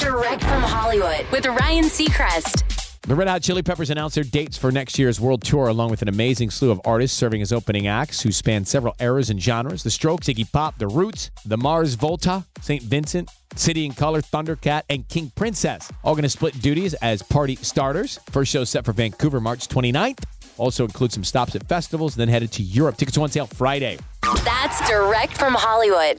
Direct from Hollywood with Ryan Seacrest. The Red Hot Chili Peppers announced their dates for next year's world tour, along with an amazing slew of artists serving as opening acts who span several eras and genres The Strokes, Iggy Pop, The Roots, The Mars Volta, St. Vincent, City and Colour, Thundercat, and King Princess. All going to split duties as party starters. First show set for Vancouver March 29th. Also includes some stops at festivals, then headed to Europe. Tickets on sale Friday. That's direct from Hollywood.